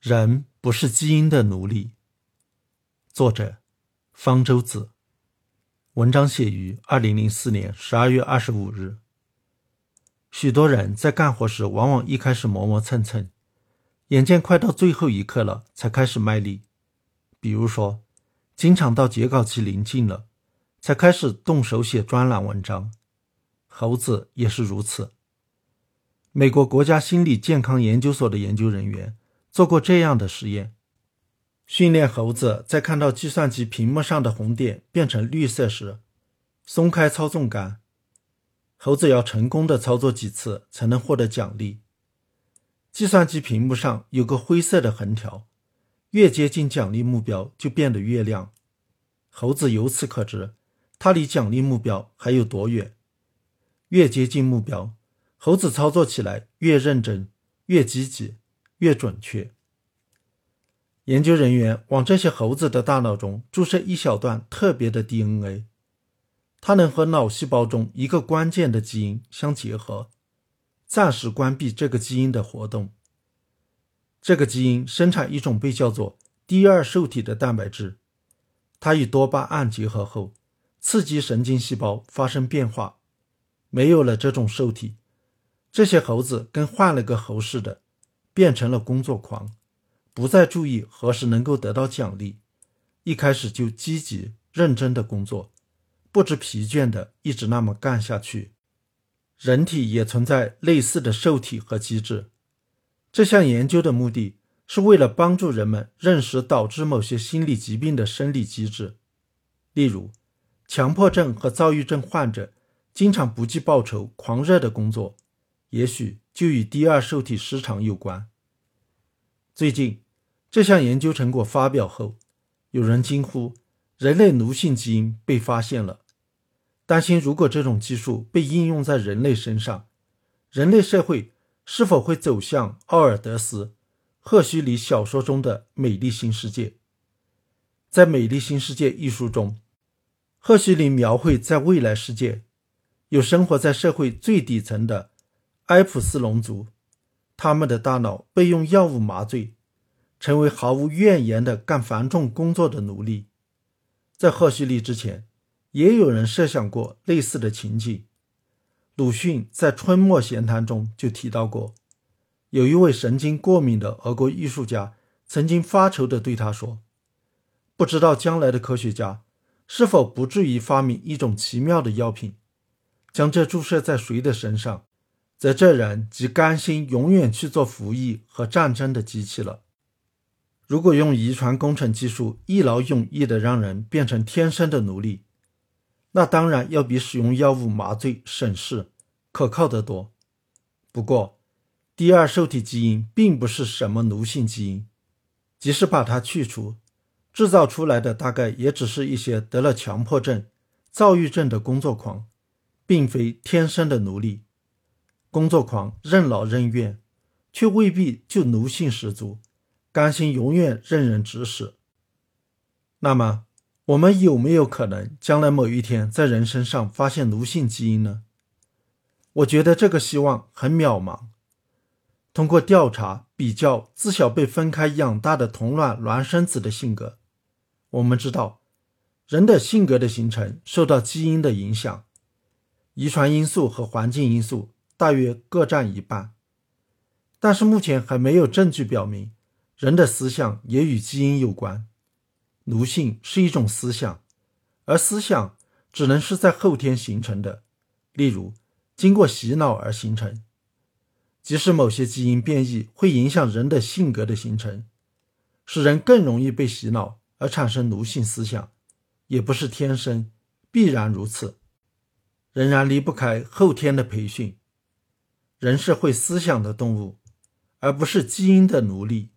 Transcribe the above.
人不是基因的奴隶。作者：方舟子。文章写于二零零四年十二月二十五日。许多人在干活时，往往一开始磨磨蹭蹭，眼见快到最后一刻了，才开始卖力。比如说，经常到截稿期临近了，才开始动手写专栏文章。猴子也是如此。美国国家心理健康研究所的研究人员。做过这样的实验，训练猴子在看到计算机屏幕上的红点变成绿色时，松开操纵杆。猴子要成功的操作几次才能获得奖励。计算机屏幕上有个灰色的横条，越接近奖励目标就变得越亮。猴子由此可知，它离奖励目标还有多远。越接近目标，猴子操作起来越认真、越积极。越准确。研究人员往这些猴子的大脑中注射一小段特别的 DNA，它能和脑细胞中一个关键的基因相结合，暂时关闭这个基因的活动。这个基因生产一种被叫做第二受体的蛋白质，它与多巴胺结合后，刺激神经细胞发生变化。没有了这种受体，这些猴子跟换了个猴似的。变成了工作狂，不再注意何时能够得到奖励，一开始就积极认真的工作，不知疲倦的一直那么干下去。人体也存在类似的受体和机制。这项研究的目的是为了帮助人们认识导致某些心理疾病的生理机制，例如，强迫症和躁郁症患者经常不计报酬、狂热的工作，也许。就与第二受体失常有关。最近，这项研究成果发表后，有人惊呼：“人类奴性基因被发现了！”担心如果这种技术被应用在人类身上，人类社会是否会走向奥尔德斯·赫胥黎小说中的美丽新世界？在《美丽新世界》一书中，赫胥黎描绘在未来世界，有生活在社会最底层的。埃普斯龙族，他们的大脑被用药物麻醉，成为毫无怨言的干繁重工作的奴隶。在赫胥黎之前，也有人设想过类似的情景。鲁迅在《春末闲谈》中就提到过，有一位神经过敏的俄国艺术家曾经发愁地对他说：“不知道将来的科学家是否不至于发明一种奇妙的药品，将这注射在谁的身上？”则这人即甘心永远去做服役和战争的机器了。如果用遗传工程技术一劳永逸地让人变成天生的奴隶，那当然要比使用药物麻醉省事、可靠得多。不过，第二受体基因并不是什么奴性基因，即使把它去除，制造出来的大概也只是一些得了强迫症、躁郁症的工作狂，并非天生的奴隶。工作狂任劳任怨，却未必就奴性十足，甘心永远任人指使。那么，我们有没有可能将来某一天在人身上发现奴性基因呢？我觉得这个希望很渺茫。通过调查比较自小被分开养大的同卵孪生子的性格，我们知道，人的性格的形成受到基因的影响，遗传因素和环境因素。大约各占一半，但是目前还没有证据表明人的思想也与基因有关。奴性是一种思想，而思想只能是在后天形成的，例如经过洗脑而形成。即使某些基因变异会影响人的性格的形成，使人更容易被洗脑而产生奴性思想，也不是天生必然如此，仍然离不开后天的培训。人是会思想的动物，而不是基因的奴隶。